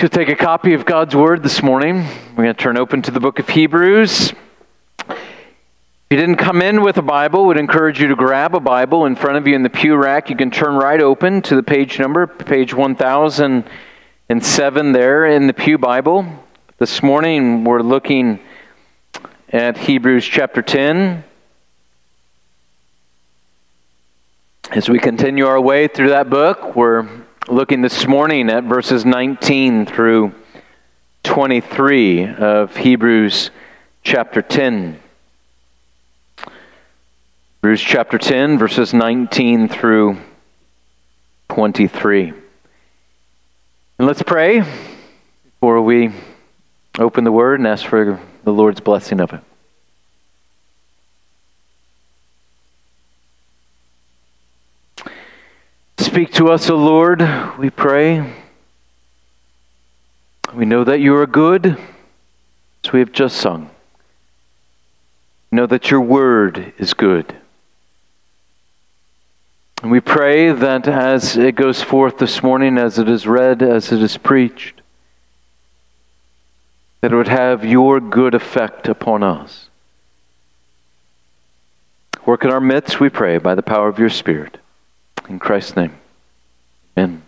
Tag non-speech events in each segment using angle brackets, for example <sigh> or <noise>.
To take a copy of God's Word this morning, we're going to turn open to the book of Hebrews. If you didn't come in with a Bible, we'd encourage you to grab a Bible in front of you in the pew rack. You can turn right open to the page number, page 1007 there in the Pew Bible. This morning we're looking at Hebrews chapter 10. As we continue our way through that book, we're looking this morning at verses 19 through 23 of Hebrews chapter 10. Hebrews chapter 10, verses 19 through 23. And let's pray before we open the word and ask for the Lord's blessing of it. Speak to us, O Lord, we pray. We know that you are good, as we have just sung. Know that your word is good. And we pray that as it goes forth this morning, as it is read, as it is preached, that it would have your good effect upon us. Work in our midst, we pray, by the power of your Spirit. In Christ's name. Amen.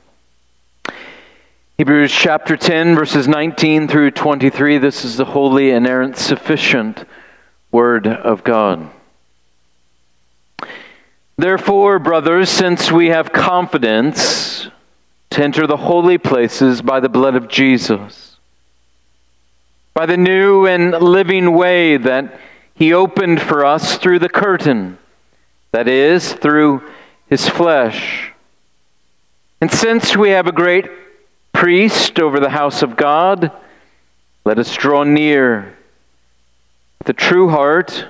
Hebrews chapter 10, verses 19 through 23. This is the holy, inerrant, sufficient Word of God. Therefore, brothers, since we have confidence to enter the holy places by the blood of Jesus, by the new and living way that He opened for us through the curtain, that is, through His flesh and since we have a great priest over the house of God, let us draw near with a true heart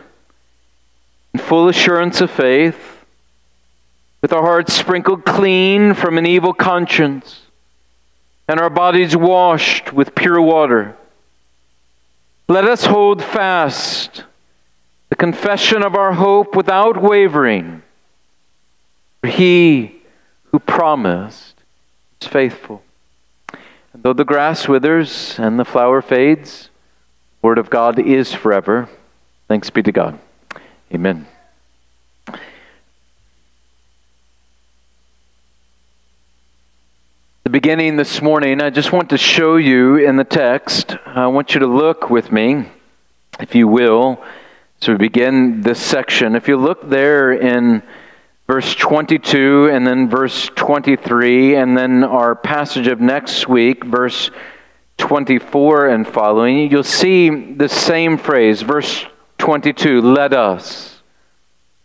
and full assurance of faith, with our hearts sprinkled clean from an evil conscience, and our bodies washed with pure water. Let us hold fast the confession of our hope without wavering. For he who promised is faithful. And though the grass withers and the flower fades, the word of God is forever. Thanks be to God. Amen. The beginning this morning, I just want to show you in the text. I want you to look with me, if you will, we begin this section. If you look there in verse 22 and then verse 23, and then our passage of next week, verse 24 and following, you'll see the same phrase. Verse 22, let us.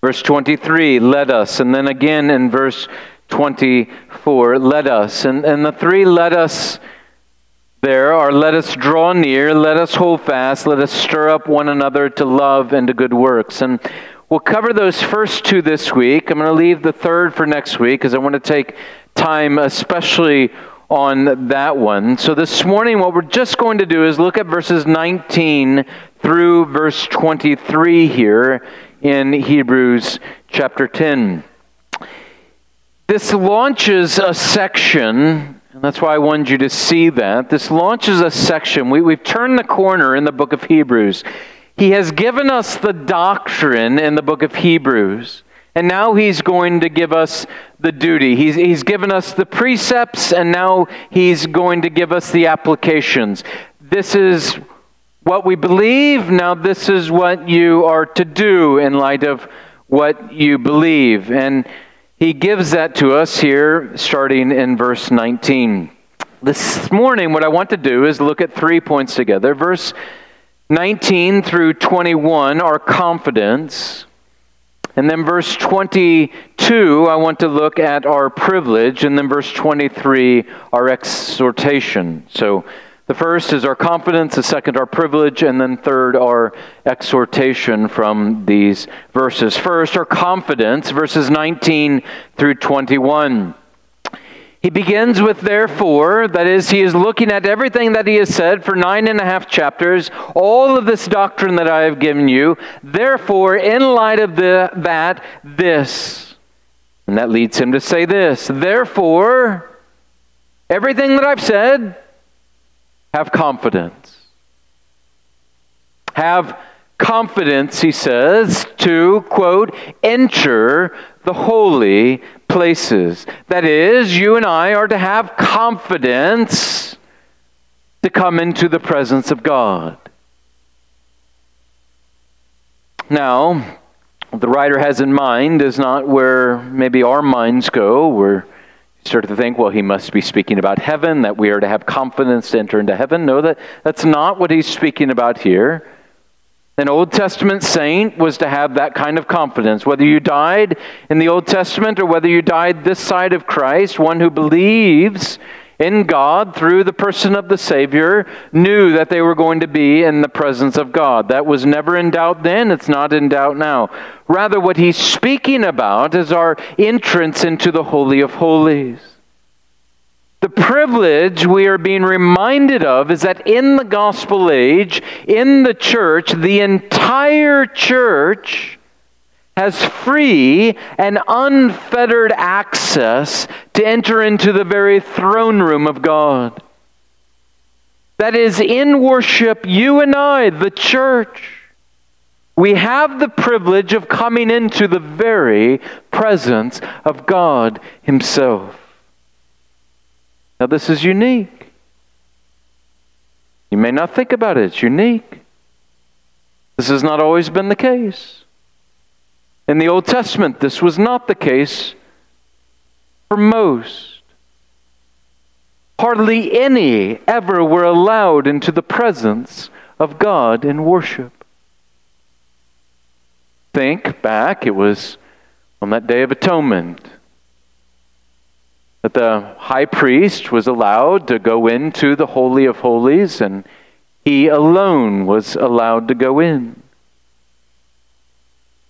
Verse 23, let us. And then again in verse 24, let us. And, and the three let us there are let us draw near, let us hold fast, let us stir up one another to love and to good works. And We'll cover those first two this week. I'm going to leave the third for next week because I want to take time, especially on that one. So this morning, what we're just going to do is look at verses 19 through verse 23 here in Hebrews chapter 10. This launches a section, and that's why I wanted you to see that. This launches a section. We, we've turned the corner in the book of Hebrews. He has given us the doctrine in the book of Hebrews. And now he's going to give us the duty. He's, he's given us the precepts, and now he's going to give us the applications. This is what we believe. Now, this is what you are to do in light of what you believe. And he gives that to us here, starting in verse 19. This morning, what I want to do is look at three points together. Verse 19 through 21 are confidence. And then verse 22, I want to look at our privilege. And then verse 23, our exhortation. So the first is our confidence, the second, our privilege, and then third, our exhortation from these verses. First, our confidence, verses 19 through 21. He begins with therefore, that is, he is looking at everything that he has said for nine and a half chapters, all of this doctrine that I have given you. Therefore, in light of the, that, this. And that leads him to say this Therefore, everything that I've said, have confidence. Have confidence, he says, to, quote, enter the holy places. That is, you and I are to have confidence to come into the presence of God. Now, the writer has in mind is not where maybe our minds go, where you start to think, well, he must be speaking about heaven, that we are to have confidence to enter into heaven. No, that, that's not what he's speaking about here. An Old Testament saint was to have that kind of confidence. Whether you died in the Old Testament or whether you died this side of Christ, one who believes in God through the person of the Savior knew that they were going to be in the presence of God. That was never in doubt then, it's not in doubt now. Rather, what he's speaking about is our entrance into the Holy of Holies. The privilege we are being reminded of is that in the gospel age, in the church, the entire church has free and unfettered access to enter into the very throne room of God. That is, in worship, you and I, the church, we have the privilege of coming into the very presence of God Himself. Now, this is unique. You may not think about it, it's unique. This has not always been the case. In the Old Testament, this was not the case for most. Hardly any ever were allowed into the presence of God in worship. Think back, it was on that Day of Atonement that the high priest was allowed to go into the Holy of Holies, and he alone was allowed to go in.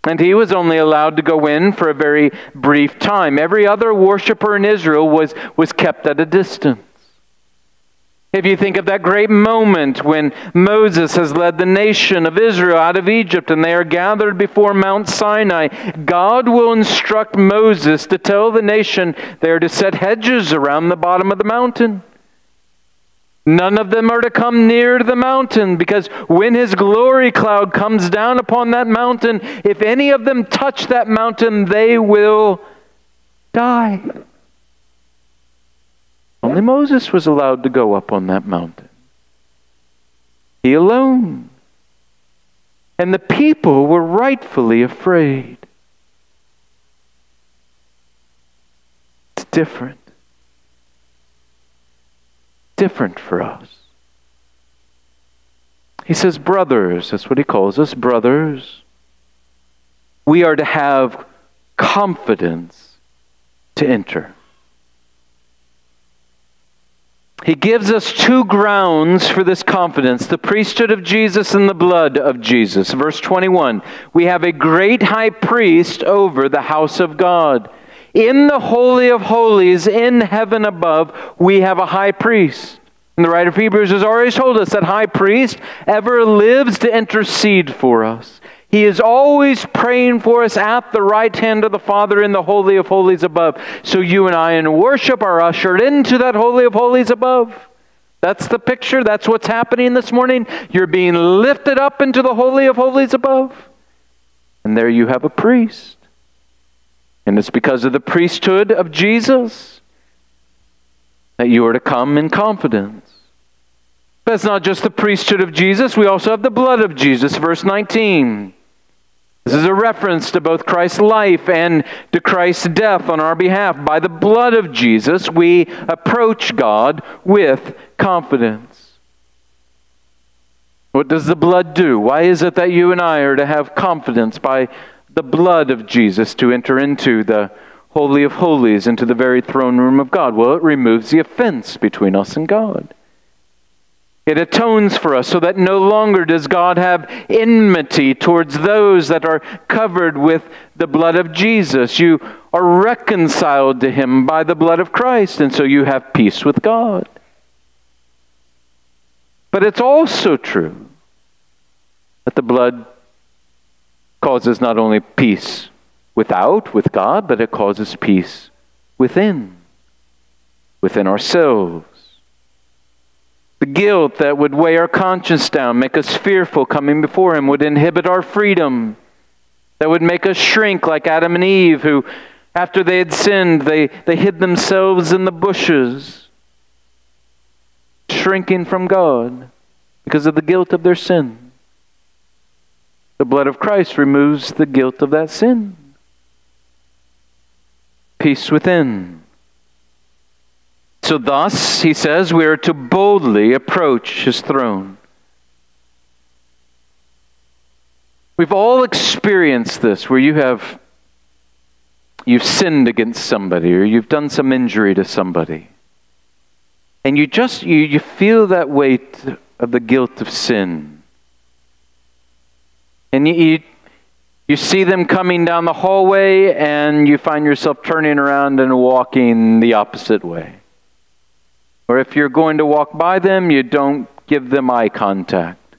And he was only allowed to go in for a very brief time. Every other worshiper in Israel was, was kept at a distance. If you think of that great moment when Moses has led the nation of Israel out of Egypt and they are gathered before Mount Sinai, God will instruct Moses to tell the nation they are to set hedges around the bottom of the mountain. None of them are to come near the mountain because when his glory cloud comes down upon that mountain, if any of them touch that mountain, they will die. Only Moses was allowed to go up on that mountain. He alone. And the people were rightfully afraid. It's different. Different for us. He says, brothers, that's what he calls us, brothers. We are to have confidence to enter. He gives us two grounds for this confidence the priesthood of Jesus and the blood of Jesus. Verse 21 We have a great high priest over the house of God. In the Holy of Holies, in heaven above, we have a high priest. And the writer of Hebrews has already told us that high priest ever lives to intercede for us. He is always praying for us at the right hand of the Father in the Holy of Holies above. So you and I in worship are ushered into that Holy of Holies above. That's the picture. That's what's happening this morning. You're being lifted up into the Holy of Holies above. And there you have a priest. And it's because of the priesthood of Jesus that you are to come in confidence. That's not just the priesthood of Jesus, we also have the blood of Jesus. Verse 19. This is a reference to both Christ's life and to Christ's death on our behalf. By the blood of Jesus, we approach God with confidence. What does the blood do? Why is it that you and I are to have confidence by the blood of Jesus to enter into the Holy of Holies, into the very throne room of God? Well, it removes the offense between us and God. It atones for us so that no longer does God have enmity towards those that are covered with the blood of Jesus. You are reconciled to Him by the blood of Christ, and so you have peace with God. But it's also true that the blood causes not only peace without with God, but it causes peace within, within ourselves The guilt that would weigh our conscience down, make us fearful coming before Him, would inhibit our freedom, that would make us shrink like Adam and Eve, who, after they had sinned, they, they hid themselves in the bushes, shrinking from God because of the guilt of their sin. The blood of Christ removes the guilt of that sin. Peace within. So, thus, he says, we are to boldly approach his throne. We've all experienced this where you have you've sinned against somebody or you've done some injury to somebody. And you just you, you feel that weight of the guilt of sin. And you, you you see them coming down the hallway and you find yourself turning around and walking the opposite way. Or if you're going to walk by them, you don't give them eye contact.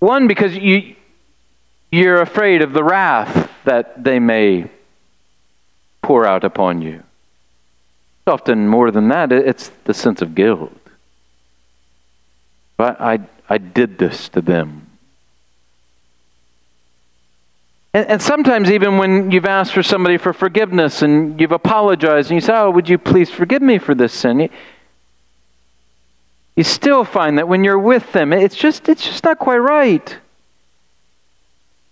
One, because you, you're afraid of the wrath that they may pour out upon you. Often more than that, it's the sense of guilt. But I, I did this to them. And, and sometimes, even when you've asked for somebody for forgiveness and you've apologized and you say, Oh, would you please forgive me for this sin? You, you still find that when you're with them, it's just, it's just not quite right.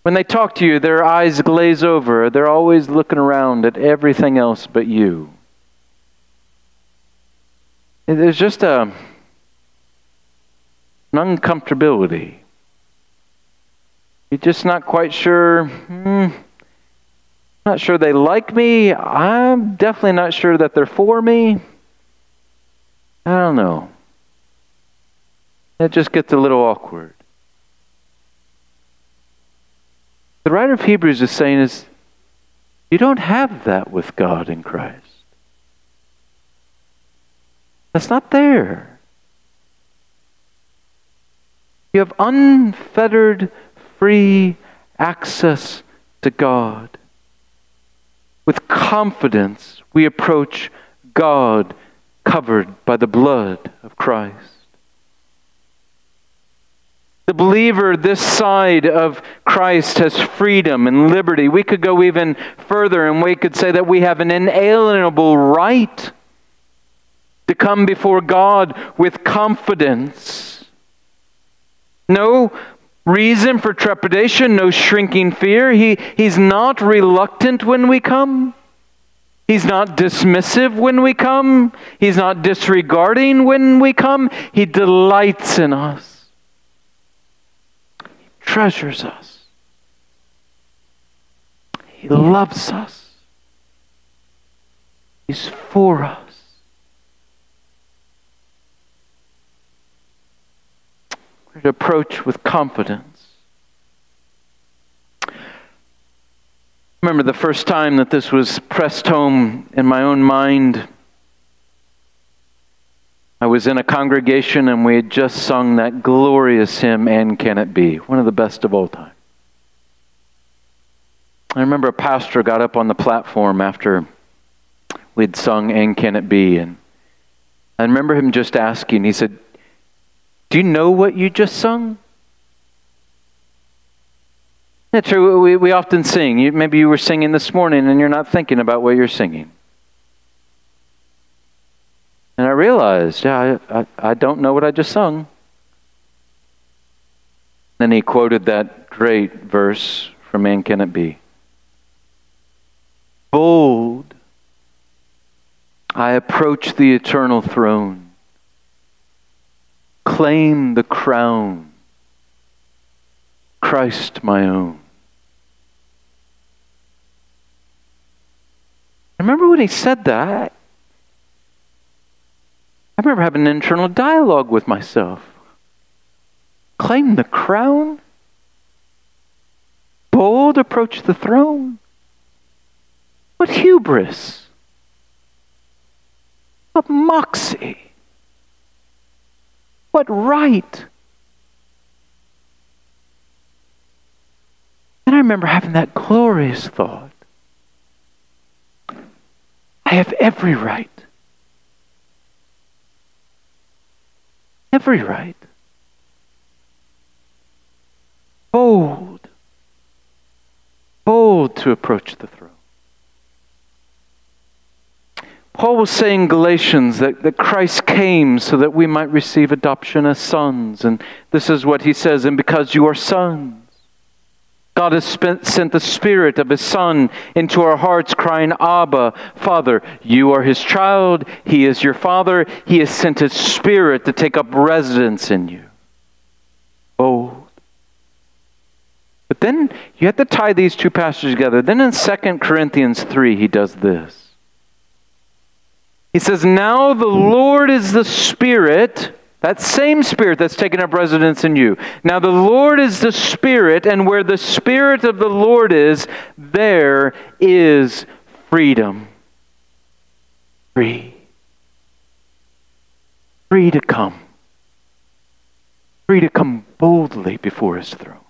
When they talk to you, their eyes glaze over. They're always looking around at everything else but you. There's just a, an uncomfortability. You're just not quite sure. Hmm, not sure they like me. I'm definitely not sure that they're for me. I don't know. It just gets a little awkward. The writer of Hebrews is saying is you don't have that with God in Christ. That's not there. You have unfettered free access to God. With confidence, we approach God covered by the blood of Christ. The believer this side of Christ has freedom and liberty. We could go even further and we could say that we have an inalienable right to come before God with confidence. No reason for trepidation, no shrinking fear. He, he's not reluctant when we come. He's not dismissive when we come. He's not disregarding when we come. He delights in us. He treasures us. He loves us. He's for us. We're to approach with confidence. remember the first time that this was pressed home in my own mind. I was in a congregation and we had just sung that glorious hymn, And Can It Be? One of the best of all time. I remember a pastor got up on the platform after we'd sung And Can It Be? And I remember him just asking, he said, do you know what you just sung? That's true. We, we often sing. You, maybe you were singing this morning and you're not thinking about what you're singing. And I realized, yeah, I, I, I don't know what I just sung. Then he quoted that great verse from And Can It Be? Bold, I approach the eternal throne claim the crown, Christ my own. Remember when he said that, I remember having an internal dialogue with myself. Claim the crown? Bold approach the throne? What hubris? What moxie? What right? And I remember having that glorious thought. I have every right. every right. Bold, bold to approach the throne. Paul was saying in Galatians that, that Christ came so that we might receive adoption as sons. And this is what he says, and because you are sons. God has spent, sent the Spirit of His Son into our hearts, crying, Abba, Father. You are His child. He is your Father. He has sent His Spirit to take up residence in you. Bold. But then you have to tie these two passages together. Then in 2 Corinthians 3, he does this. He says, Now the Lord is the Spirit that same Spirit that's taken up residence in you. Now, the Lord is the Spirit, and where the Spirit of the Lord is, there is freedom. Free. Free to come. Free to come boldly before His throne.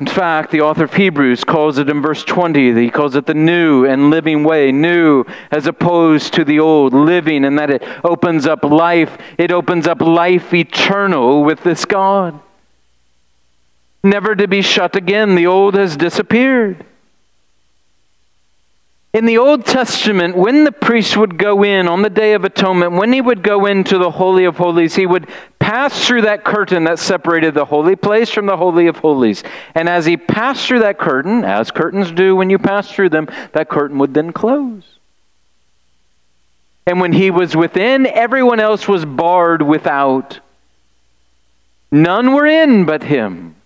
In fact, the author of Hebrews calls it in verse 20, he calls it the new and living way, new as opposed to the old, living, and that it opens up life. It opens up life eternal with this God. Never to be shut again. The old has disappeared. In the Old Testament, when the priest would go in on the Day of Atonement, when he would go into the Holy of Holies, he would pass through that curtain that separated the holy place from the Holy of Holies. And as he passed through that curtain, as curtains do when you pass through them, that curtain would then close. And when he was within, everyone else was barred without. None were in but him.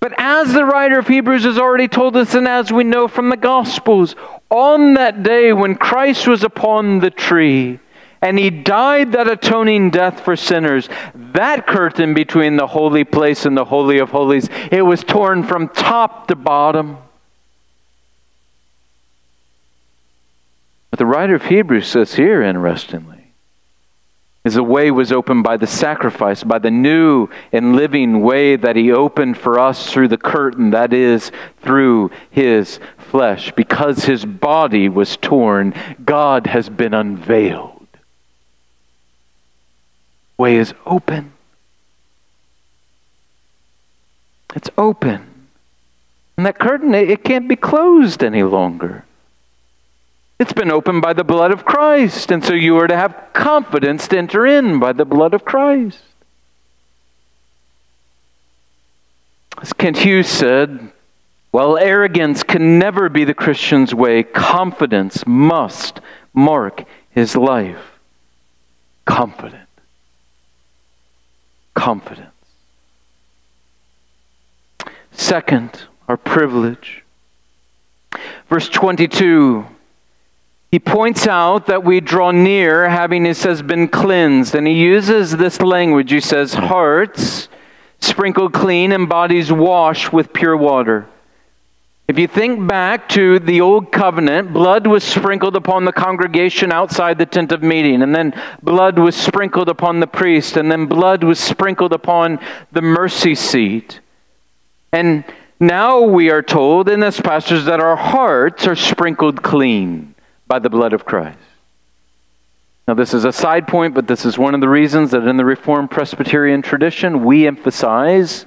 But as the writer of Hebrews has already told us, and as we know from the Gospels, on that day when Christ was upon the tree and he died that atoning death for sinners, that curtain between the holy place and the Holy of Holies, it was torn from top to bottom. But the writer of Hebrews says here, interestingly, is the way was opened by the sacrifice, by the new and living way that he opened for us through the curtain, that is, through his flesh. Because his body was torn, God has been unveiled. Way is open. It's open. And that curtain, it can't be closed any longer. It's been opened by the blood of Christ. And so you are to have confidence to enter in by the blood of Christ. As Kent Hughes said, while arrogance can never be the Christian's way, confidence must mark his life. Confident. Confidence. Second, our privilege. Verse 22 he points out that we draw near having, he says, been cleansed. And he uses this language. He says, hearts sprinkled clean and bodies washed with pure water. If you think back to the old covenant, blood was sprinkled upon the congregation outside the tent of meeting, and then blood was sprinkled upon the priest, and then blood was sprinkled upon the mercy seat. And now we are told in this passage that our hearts are sprinkled clean by the blood of Christ. Now, this is a side point, but this is one of the reasons that in the Reformed Presbyterian tradition we emphasize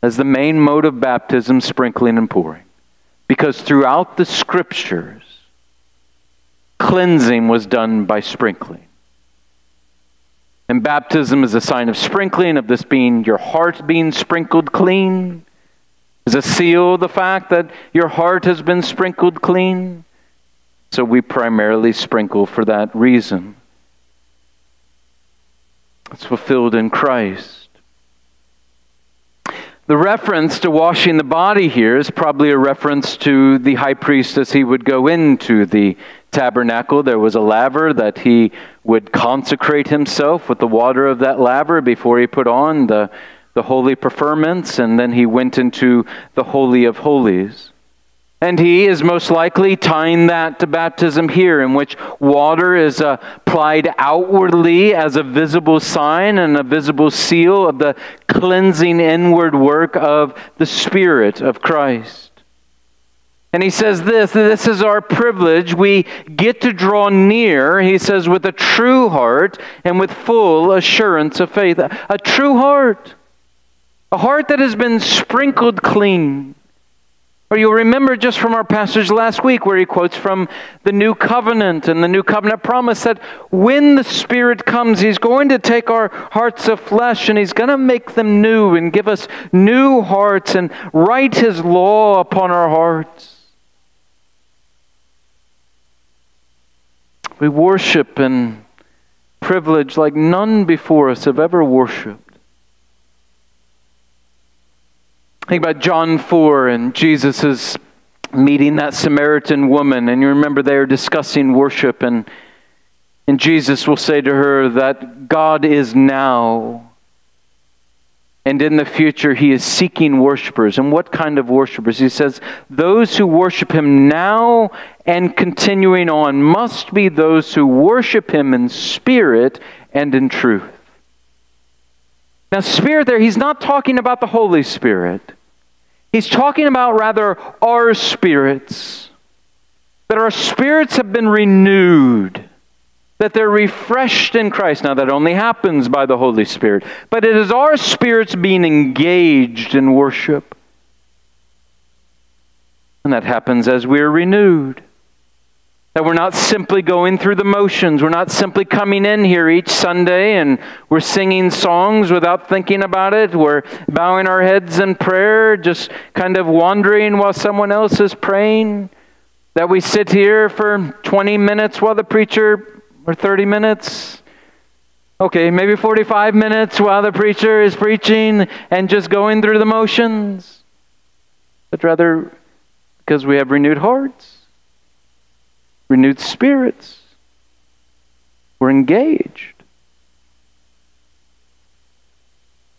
as the main mode of baptism sprinkling and pouring. Because throughout the scriptures, cleansing was done by sprinkling. And baptism is a sign of sprinkling, of this being your heart being sprinkled clean, is a seal of the fact that your heart has been sprinkled clean. So we primarily sprinkle for that reason. It's fulfilled in Christ. The reference to washing the body here is probably a reference to the high priest as he would go into the tabernacle. There was a laver that he would consecrate himself with the water of that laver before he put on the, the holy preferments, and then he went into the Holy of Holies. And he is most likely tying that to baptism here, in which water is uh, applied outwardly as a visible sign and a visible seal of the cleansing inward work of the Spirit of Christ. And he says this this is our privilege. We get to draw near, he says, with a true heart and with full assurance of faith. A true heart. A heart that has been sprinkled clean. Or you'll remember just from our passage last week where he quotes from the new covenant and the new covenant promise that when the Spirit comes, he's going to take our hearts of flesh and he's going to make them new and give us new hearts and write his law upon our hearts. We worship and privilege like none before us have ever worshiped. Think about John 4 and Jesus is meeting that Samaritan woman, and you remember they are discussing worship, and, and Jesus will say to her that God is now. And in the future, he is seeking worshipers. And what kind of worshipers? He says, Those who worship him now and continuing on must be those who worship him in spirit and in truth. Now, Spirit there, he's not talking about the Holy Spirit. He's talking about rather our spirits. That our spirits have been renewed. That they're refreshed in Christ. Now, that only happens by the Holy Spirit. But it is our spirits being engaged in worship. And that happens as we are renewed. That we're not simply going through the motions. We're not simply coming in here each Sunday and we're singing songs without thinking about it. We're bowing our heads in prayer, just kind of wandering while someone else is praying. That we sit here for 20 minutes while the preacher, or 30 minutes, okay, maybe 45 minutes while the preacher is preaching and just going through the motions. But rather, because we have renewed hearts renewed spirits. We're engaged.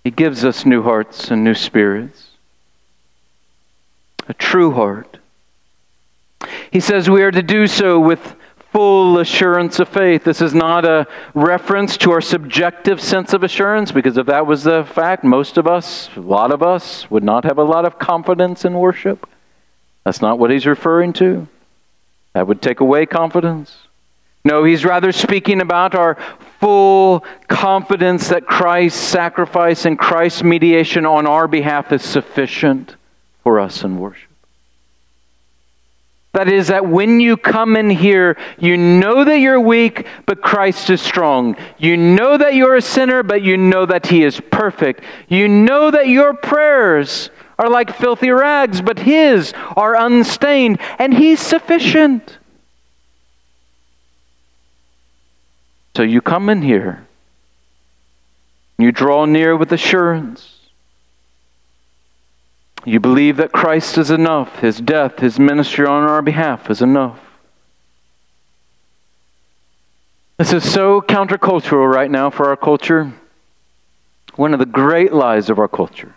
He gives us new hearts and new spirits, a true heart. He says we are to do so with full assurance of faith. This is not a reference to our subjective sense of assurance, because if that was the fact, most of us, a lot of us, would not have a lot of confidence in worship. That's not what he's referring to. That would take away confidence. No, he's rather speaking about our full confidence that Christ's sacrifice and Christ's mediation on our behalf is sufficient for us in worship. That is, that when you come in here, you know that you're weak, but Christ is strong. You know that you're a sinner, but you know that He is perfect. You know that your prayers are like filthy rags, but his are unstained, and he's sufficient. So you come in here, you draw near with assurance. You believe that Christ is enough, his death, his ministry on our behalf is enough. This is so countercultural right now for our culture. One of the great lies of our culture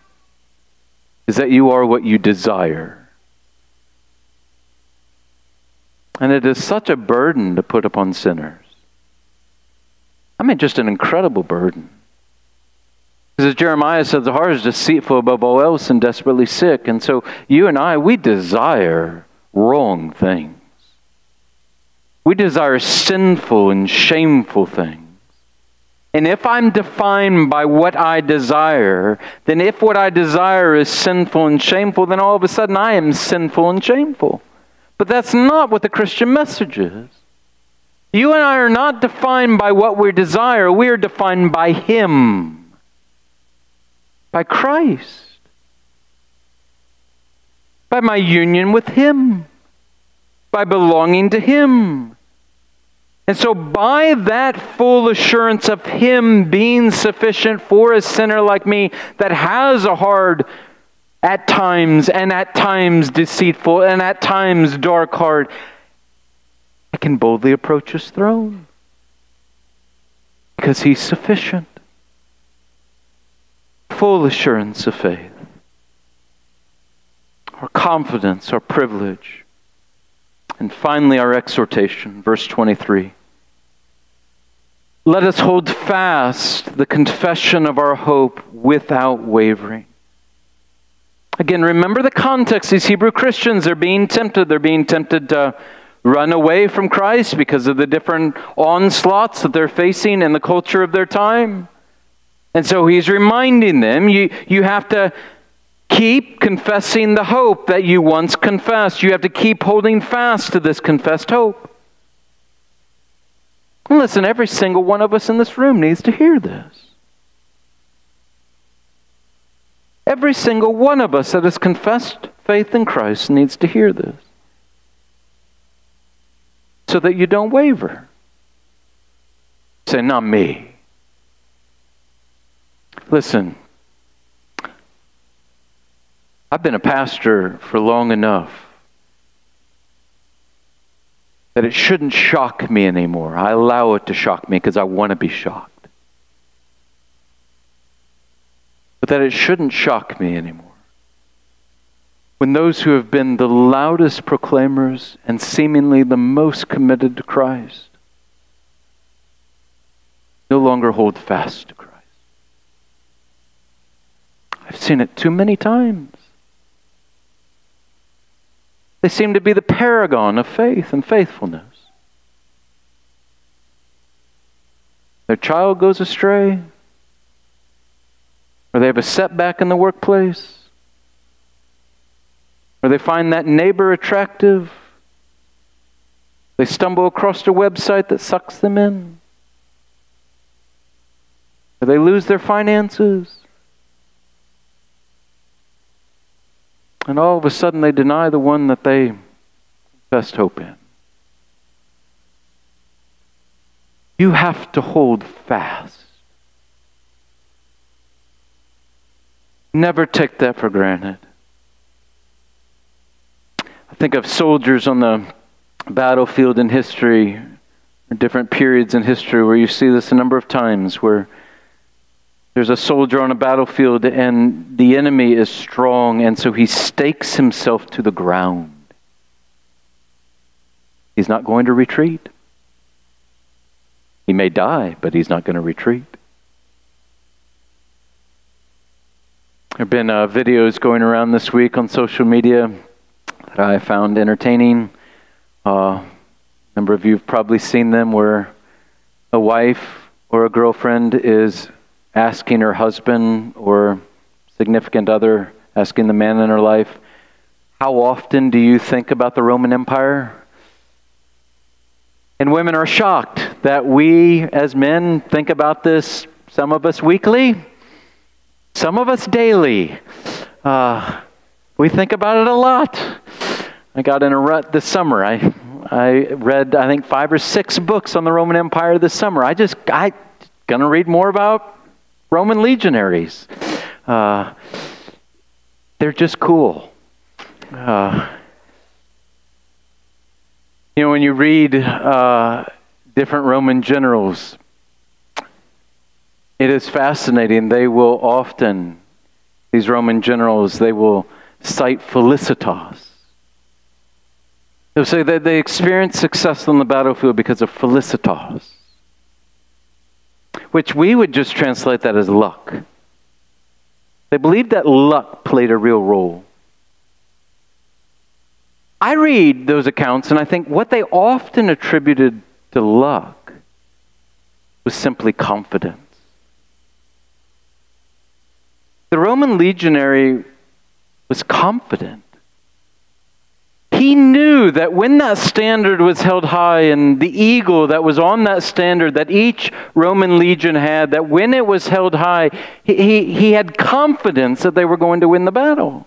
is that you are what you desire. And it is such a burden to put upon sinners. I mean, just an incredible burden. Because as Jeremiah says, the heart is deceitful above all else and desperately sick. And so you and I, we desire wrong things. We desire sinful and shameful things. And if I'm defined by what I desire, then if what I desire is sinful and shameful, then all of a sudden I am sinful and shameful. But that's not what the Christian message is. You and I are not defined by what we desire, we are defined by Him, by Christ, by my union with Him, by belonging to Him. And so, by that full assurance of Him being sufficient for a sinner like me that has a hard, at times, and at times deceitful, and at times dark heart, I can boldly approach His throne because He's sufficient. Full assurance of faith, our confidence, our privilege. And finally, our exhortation, verse 23. Let us hold fast the confession of our hope without wavering. Again, remember the context. These Hebrew Christians are being tempted. They're being tempted to run away from Christ because of the different onslaughts that they're facing in the culture of their time. And so he's reminding them you, you have to keep confessing the hope that you once confessed. You have to keep holding fast to this confessed hope. Listen, every single one of us in this room needs to hear this. Every single one of us that has confessed faith in Christ needs to hear this so that you don't waver. Say, not me. Listen, I've been a pastor for long enough that it shouldn't shock me anymore. I allow it to shock me because I want to be shocked. But that it shouldn't shock me anymore. When those who have been the loudest proclaimers and seemingly the most committed to Christ no longer hold fast to Christ. I've seen it too many times. They seem to be the paragon of faith and faithfulness. Their child goes astray, or they have a setback in the workplace, or they find that neighbor attractive, they stumble across a website that sucks them in, or they lose their finances. And all of a sudden, they deny the one that they best hope in. You have to hold fast. Never take that for granted. I think of soldiers on the battlefield in history, different periods in history, where you see this a number of times where there's a soldier on a battlefield, and the enemy is strong, and so he stakes himself to the ground. He's not going to retreat. He may die, but he's not going to retreat. There have been uh, videos going around this week on social media that I found entertaining. Uh, a number of you have probably seen them where a wife or a girlfriend is asking her husband or significant other, asking the man in her life, How often do you think about the Roman Empire? And women are shocked that we as men think about this, some of us weekly, some of us daily. Uh, we think about it a lot. I got in a rut this summer. I, I read, I think, five or six books on the Roman Empire this summer. I just, I gonna read more about Roman legionaries. Uh, they're just cool. Uh, you know, when you read uh, different Roman generals, it is fascinating. They will often, these Roman generals, they will cite Felicitas. They'll say that they experienced success on the battlefield because of Felicitas which we would just translate that as luck. They believed that luck played a real role. I read those accounts and I think what they often attributed to luck was simply confidence. The Roman legionary was confident. He knew that when that standard was held high and the eagle that was on that standard that each Roman legion had, that when it was held high, he, he, he had confidence that they were going to win the battle.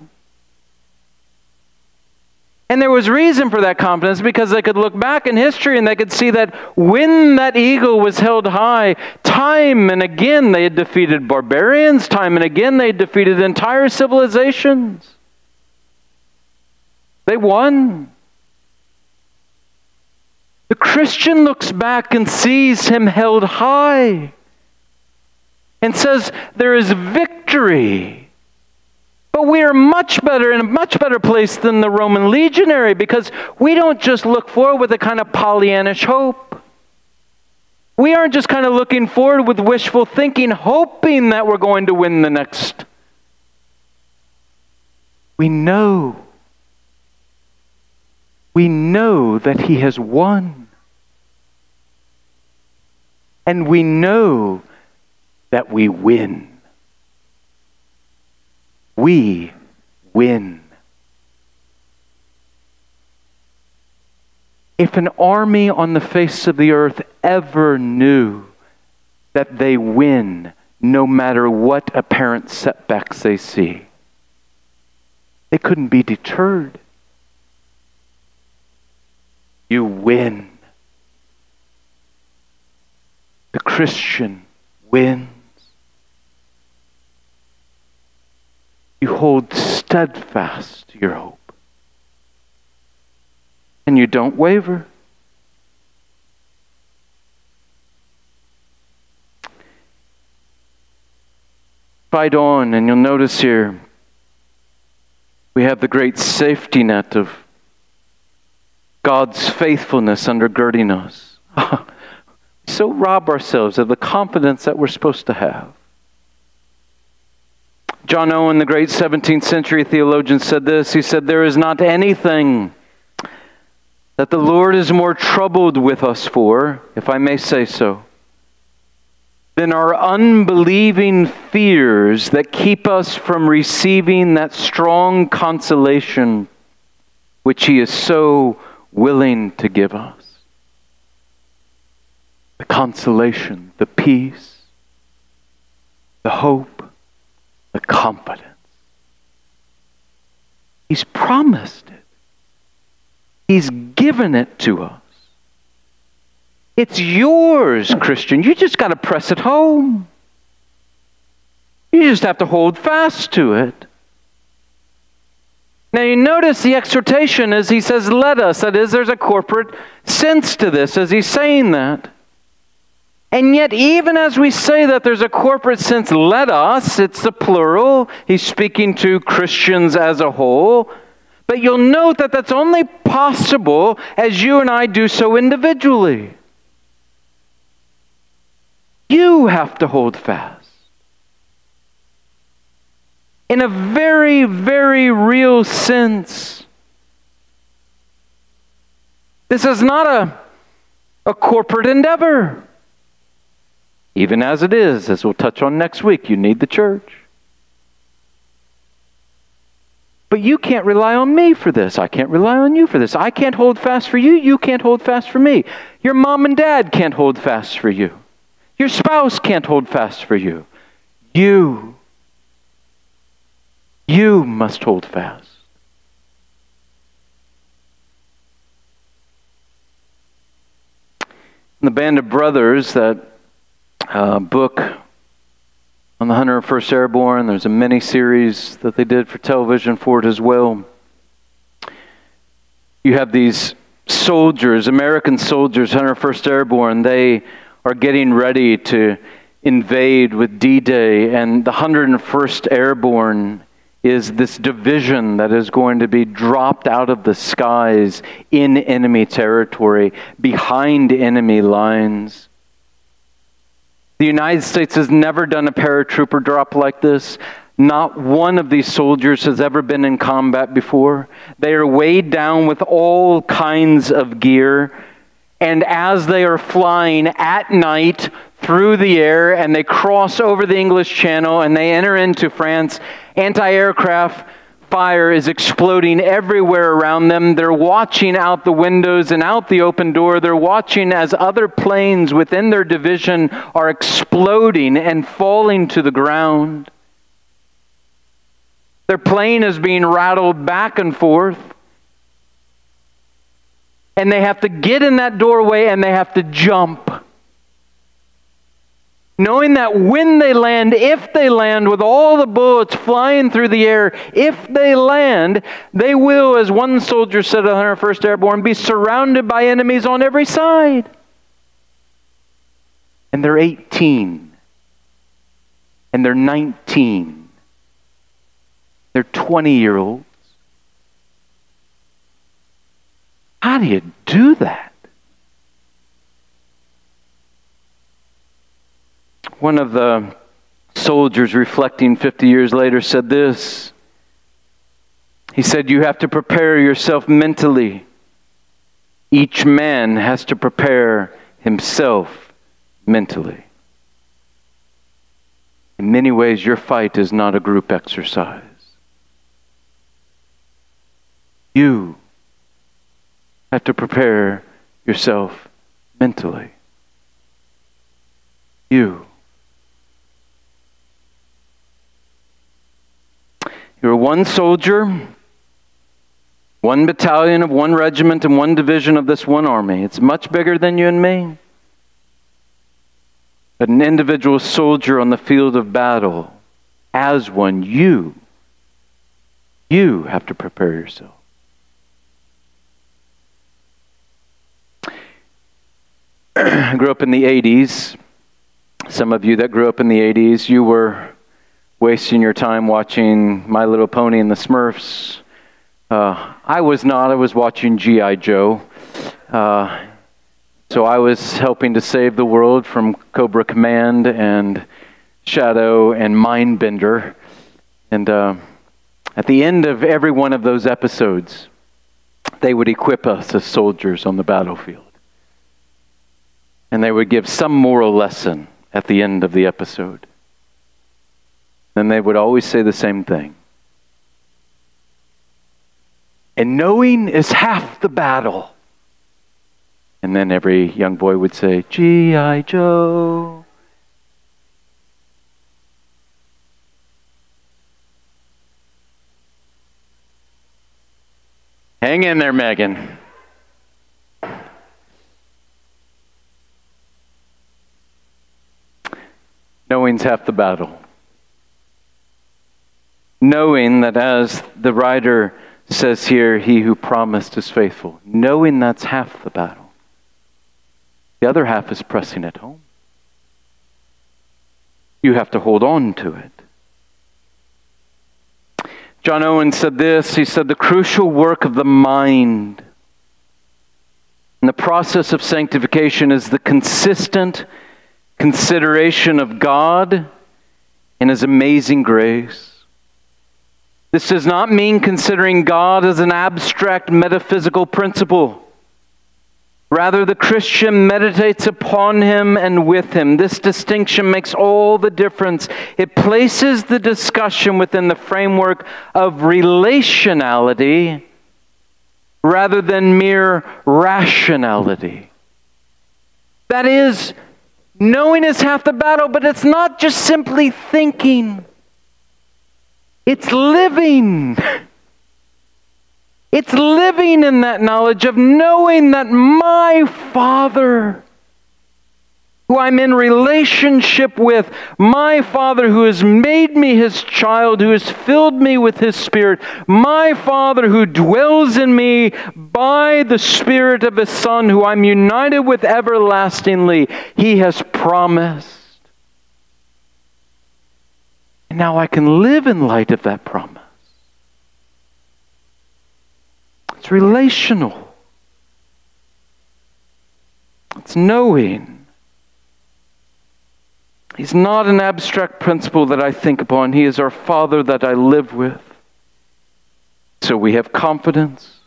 And there was reason for that confidence because they could look back in history and they could see that when that eagle was held high, time and again they had defeated barbarians, time and again they had defeated entire civilizations. They won. The Christian looks back and sees him held high and says, There is victory. But we are much better in a much better place than the Roman legionary because we don't just look forward with a kind of Pollyannish hope. We aren't just kind of looking forward with wishful thinking, hoping that we're going to win the next We know. We know that he has won. And we know that we win. We win. If an army on the face of the earth ever knew that they win no matter what apparent setbacks they see, they couldn't be deterred. You win. The Christian wins. You hold steadfast to your hope. And you don't waver. Fight on, and you'll notice here we have the great safety net of God's faithfulness undergirding us. <laughs> so rob ourselves of the confidence that we're supposed to have. John Owen, the great 17th century theologian, said this. He said, There is not anything that the Lord is more troubled with us for, if I may say so, than our unbelieving fears that keep us from receiving that strong consolation which He is so willing to give us. The consolation, the peace, the hope, the confidence. He's promised it. He's given it to us. It's yours, Christian. You just got to press it home. You just have to hold fast to it. Now, you notice the exhortation as he says, let us. That is, there's a corporate sense to this as he's saying that. And yet, even as we say that there's a corporate sense, let us, it's the plural. He's speaking to Christians as a whole. But you'll note that that's only possible as you and I do so individually. You have to hold fast. In a very, very real sense. This is not a, a corporate endeavor. Even as it is, as we'll touch on next week, you need the church. But you can't rely on me for this. I can't rely on you for this. I can't hold fast for you. You can't hold fast for me. Your mom and dad can't hold fast for you. Your spouse can't hold fast for you. You, you must hold fast. In the Band of Brothers, that uh, book on the 101st Airborne, there's a mini series that they did for television for it as well. You have these soldiers, American soldiers, 101st Airborne, they are getting ready to invade with D Day, and the 101st Airborne is this division that is going to be dropped out of the skies in enemy territory, behind enemy lines. The United States has never done a paratrooper drop like this. Not one of these soldiers has ever been in combat before. They are weighed down with all kinds of gear and as they are flying at night through the air and they cross over the English Channel and they enter into France, anti aircraft fire is exploding everywhere around them. They're watching out the windows and out the open door. They're watching as other planes within their division are exploding and falling to the ground. Their plane is being rattled back and forth and they have to get in that doorway and they have to jump. Knowing that when they land, if they land with all the bullets flying through the air, if they land, they will, as one soldier said at 101st Airborne, be surrounded by enemies on every side. And they're 18. And they're 19. They're 20 year olds. How do you do that? One of the soldiers reflecting 50 years later said this He said, You have to prepare yourself mentally. Each man has to prepare himself mentally. In many ways, your fight is not a group exercise. You have to prepare yourself mentally. You. You're one soldier, one battalion of one regiment, and one division of this one army. It's much bigger than you and me. But an individual soldier on the field of battle, as one, you, you have to prepare yourself. <clears throat> I grew up in the 80s. Some of you that grew up in the 80s, you were wasting your time watching My Little Pony and the Smurfs. Uh, I was not. I was watching G.I. Joe. Uh, so I was helping to save the world from Cobra Command and Shadow and Mindbender. And uh, at the end of every one of those episodes, they would equip us as soldiers on the battlefield. And they would give some moral lesson at the end of the episode. Then they would always say the same thing. And knowing is half the battle. And then every young boy would say, G.I. Joe. Hang in there, Megan. Knowing's half the battle. Knowing that, as the writer says here, he who promised is faithful. Knowing that's half the battle. The other half is pressing it home. You have to hold on to it. John Owen said this he said, The crucial work of the mind and the process of sanctification is the consistent consideration of God and His amazing grace. This does not mean considering God as an abstract metaphysical principle. Rather, the Christian meditates upon him and with him. This distinction makes all the difference. It places the discussion within the framework of relationality rather than mere rationality. That is, Knowing is half the battle, but it's not just simply thinking, it's living. It's living in that knowledge of knowing that my Father who I'm in relationship with, my Father who has made me his child, who has filled me with his Spirit, my Father who dwells in me by the Spirit of his Son, who I'm united with everlastingly, he has promised. And now I can live in light of that promise. It's relational. It's knowing. He's not an abstract principle that I think upon. He is our Father that I live with. So we have confidence.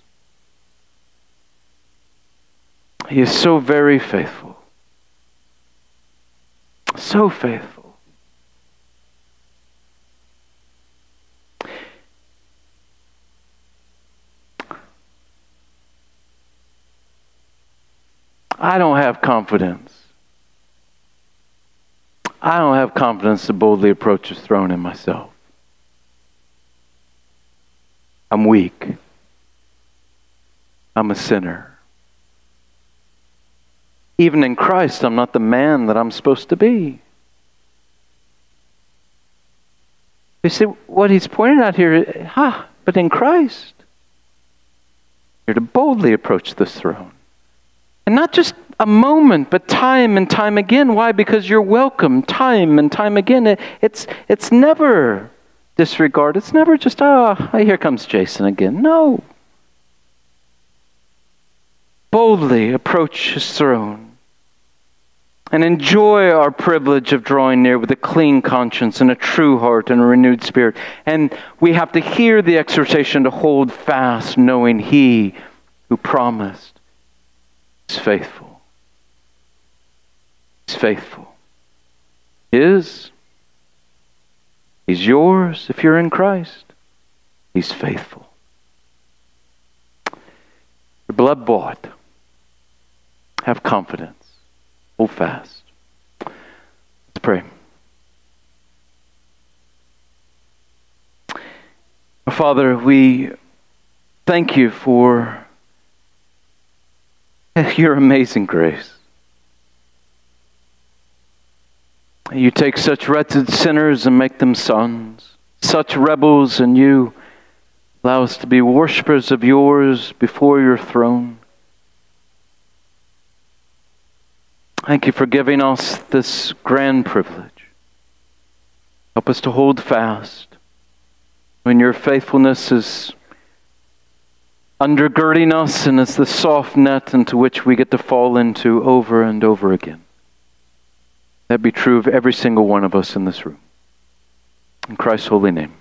He is so very faithful. So faithful. I don't have confidence I don't have confidence to boldly approach his throne in myself. I'm weak. I'm a sinner. Even in Christ, I'm not the man that I'm supposed to be. You see, what he's pointing out here, huh, but in Christ, you're to boldly approach this throne. And not just a moment, but time and time again. Why? Because you're welcome time and time again. It, it's, it's never disregard. It's never just, ah, oh, here comes Jason again. No. Boldly approach his throne. and enjoy our privilege of drawing near with a clean conscience and a true heart and a renewed spirit. And we have to hear the exhortation to hold fast, knowing He who promised is faithful. He's faithful. His. He's yours if you're in Christ. He's faithful. Your blood bought. Have confidence. Hold fast. Let's pray. Father, we thank you for <laughs> your amazing grace. You take such wretched sinners and make them sons, such rebels, and you allow us to be worshippers of yours before your throne. Thank you for giving us this grand privilege. Help us to hold fast when your faithfulness is undergirding us and it's the soft net into which we get to fall into over and over again. That be true of every single one of us in this room. In Christ's holy name.